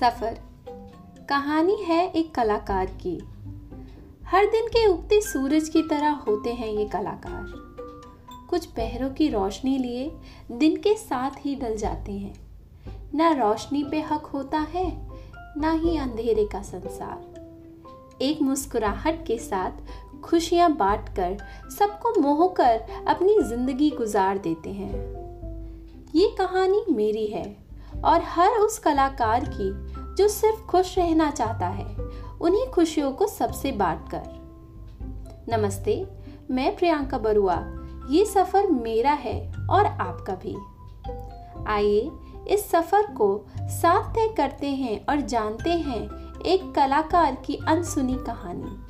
सफ़र। कहानी है एक कलाकार की। हर दिन के उगते सूरज की तरह होते हैं ये कलाकार। कुछ पहरों की रोशनी लिए दिन के साथ ही डल जाते हैं। ना रोशनी पे हक होता है, ना ही अंधेरे का संसार। एक मुस्कुराहट के साथ खुशियाँ बांटकर सबको मोह कर अपनी ज़िंदगी गुजार देते हैं। ये कहानी मेरी है। और हर उस कलाकार की जो सिर्फ़ खुश रहना चाहता है, उन्हीं खुशियों को सबसे बांट कर नमस्ते, मैं प्रियंका बरुआ। ये सफ़र मेरा है और आपका भी। आइए, इस सफ़र को साथ तय करते हैं और जानते हैं एक कलाकार की अनसुनी कहानी।